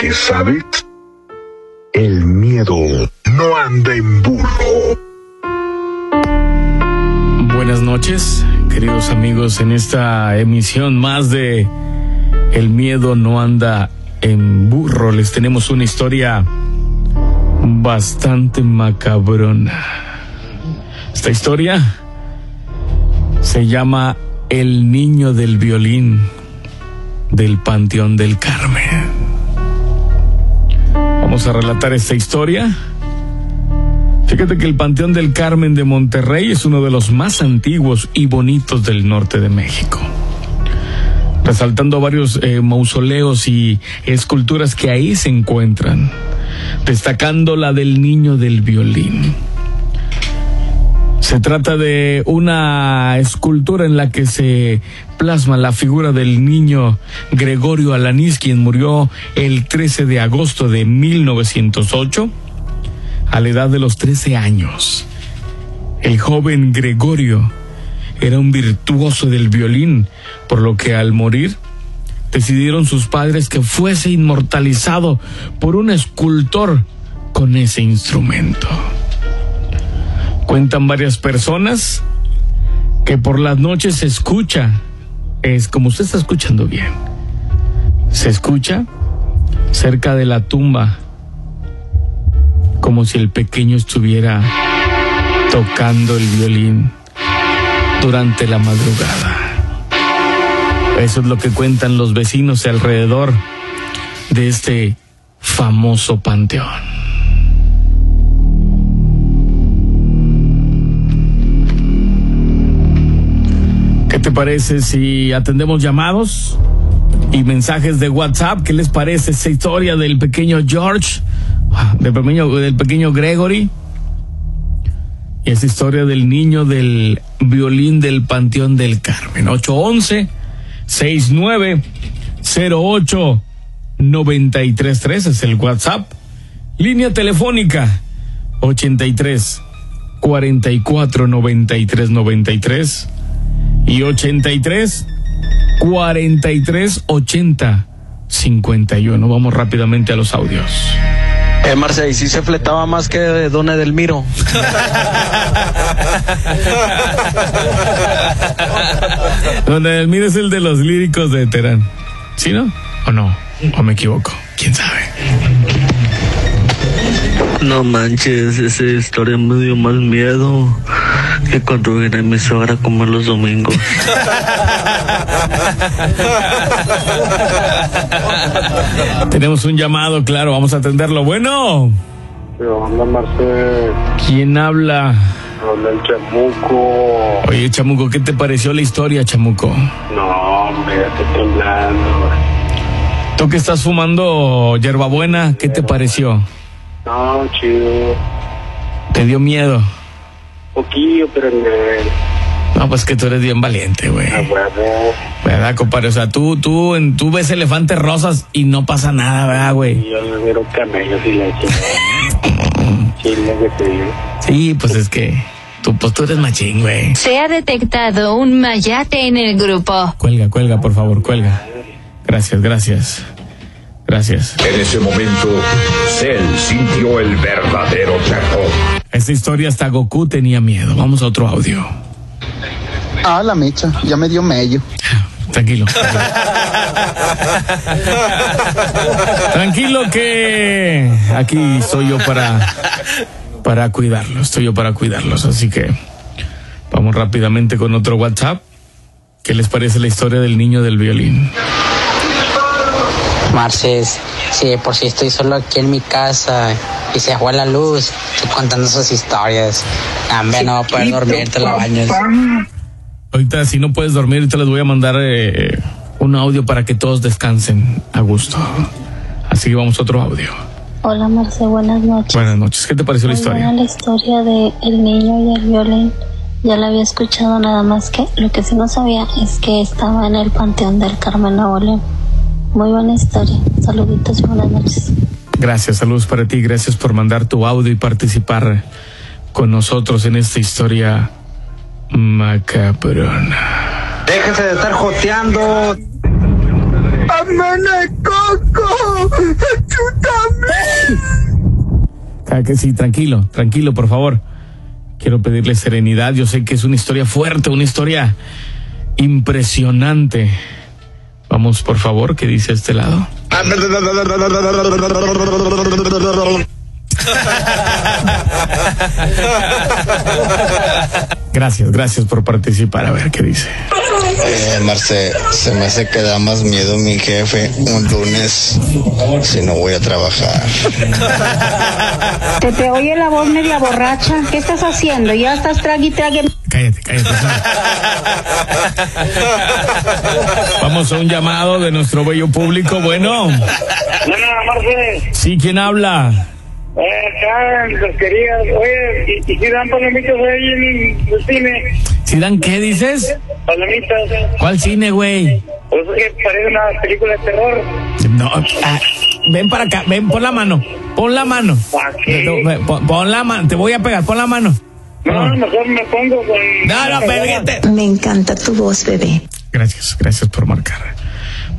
Porque, ¿sabes? El miedo no anda en burro. Buenas noches, queridos amigos, en esta emisión más de El miedo no anda en burro. Les tenemos una historia bastante macabrona. Esta historia se llama El niño del violín del Panteón del Carmen. A relatar esta historia. Fíjate que el Panteón del Carmen de Monterrey es uno de los más antiguos y bonitos del norte de México. Resaltando varios eh, mausoleos y esculturas que ahí se encuentran, destacando la del niño del violín. Se trata de una escultura en la que se plasma la figura del niño Gregorio Alanís, quien murió el 13 de agosto de 1908 a la edad de los 13 años. El joven Gregorio era un virtuoso del violín, por lo que al morir decidieron sus padres que fuese inmortalizado por un escultor con ese instrumento. Cuentan varias personas que por las noches se escucha, es como usted está escuchando bien, se escucha cerca de la tumba, como si el pequeño estuviera tocando el violín durante la madrugada. Eso es lo que cuentan los vecinos alrededor de este famoso panteón. ¿Qué te parece si atendemos llamados y mensajes de WhatsApp? ¿Qué les parece esta historia del pequeño George, del pequeño, del pequeño Gregory? Y esa historia del niño del violín del Panteón del Carmen. 811 69 08 933 es el WhatsApp. Línea telefónica 83 44 93 93 y 83 43 80 51. Vamos rápidamente a los audios. Eh, Marce, y sí se fletaba más que de Don Edelmiro. Don Edelmiro es el de los líricos de Terán. ¿Sí, no? ¿O no? ¿O me equivoco? ¿Quién sabe? No manches, esa historia me dio más miedo que cuando viene mi suegra a comer los domingos. Tenemos un llamado, claro, vamos a atenderlo. Bueno, Hola, Marcel. ¿quién habla? Hola, el chamuco. Oye, Chamuco, ¿qué te pareció la historia, Chamuco? No, hombre, ya estoy temblando. Tú que estás fumando hierbabuena, ¿qué te pareció? No, chido. ¿Te dio miedo? Poquillo, pero leve. No, pues que tú eres bien valiente, güey. A huevo. ¿Verdad, compadre? O sea, tú, tú, en, tú ves elefantes rosas y no pasa nada, ¿verdad, güey? Yo le miro camellos y leche. Chile que te digo. Sí, pues es que tú, pues tú eres machín, güey. Se ha detectado un mayate en el grupo. Cuelga, cuelga, por favor, cuelga. Gracias, gracias. Gracias. En ese momento, Cell sintió el verdadero terror. Esta historia hasta Goku tenía miedo. Vamos a otro audio. Ah, la mecha, ya me dio mello. Tranquilo. Tranquilo que aquí estoy yo para para cuidarlos, estoy yo para cuidarlos, así que vamos rápidamente con otro WhatsApp. ¿Qué les parece la historia del niño del violín? Marces, sí, por si estoy solo aquí en mi casa y se fue la luz, estoy contando esas historias. Hombre, no voy a poder dormir, te la bañas. Ahorita si no puedes dormir te les voy a mandar eh, un audio para que todos descansen a gusto. Así que vamos a otro audio. Hola Marce, buenas noches. Buenas noches. ¿Qué te pareció la historia? buena la historia de el niño y el violín. Ya la había escuchado nada más que lo que sí no sabía es que estaba en el Panteón del Carmen Nuevo León. Muy buena historia. Saluditos y buenas noches. Gracias, saludos para ti, gracias por mandar tu audio y participar con nosotros en esta historia macabrona. Déjense de estar joteando. ¡Chútame, Coco! ¡Chútame! Ah, que sí, tranquilo, tranquilo, por favor. Quiero pedirle serenidad. Yo sé que es una historia fuerte, una historia impresionante. Vamos, por favor, ¿qué dice este lado? Gracias, gracias por participar. A ver qué dice. Eh, Marce, se me hace que da más miedo mi jefe un lunes si no voy a trabajar. Se te oye la voz media borracha. ¿Qué estás haciendo? Ya estás trague y trague. Cállate, cállate. Vamos a un llamado de nuestro bello público. Bueno, Bueno, Marce, sí, ¿quién habla? eh, acá los querías. Oye, ¿y, y si dan palomitas ahí en el cine? ¿Sí dan qué dices? Palomitas. ¿Cuál cine, güey? Pues es que parece una película de terror. No, ah, ven para acá, ven, pon la mano, pon la mano. Pon, pon la mano, te voy a pegar, pon la mano. No, mejor me pongo con... No, no, pégate. Me encanta tu voz, bebé. Gracias, gracias por marcar.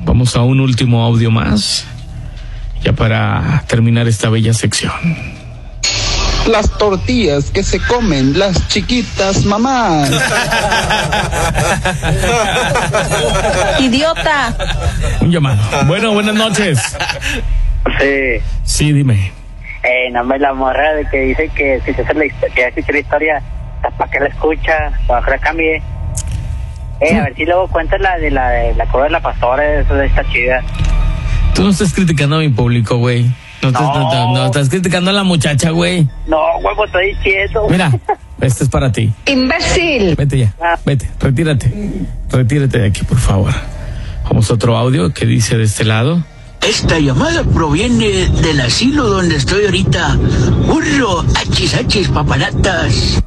Vamos a un último audio más, ya para terminar esta bella sección. Las tortillas que se comen las chiquitas mamás. Idiota. Un llamado. Bueno, buenas noches. Sí. Sí, dime. Eh, no me la morra de que dice que si se hace la, histo- que hace la historia, ¿para qué la escucha? Para que la cambie. Eh, a ver si luego cuentas la de la de la cobra de la pastora, eso de esta chida. Tú no estás criticando a mi público, güey. No, estás- no, no, no, estás criticando a la muchacha, güey. No, huevo, estoy diciendo. Mira, este es para ti. Imbécil. Vete ya, vete, retírate. Retírate de aquí, por favor. Vamos a otro audio que dice de este lado. Esta llamada proviene del asilo donde estoy ahorita. Burro, hachis, hachis, papanatas.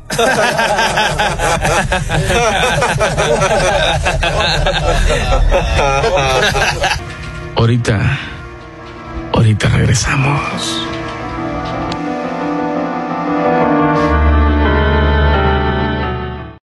Ahorita, ahorita regresamos.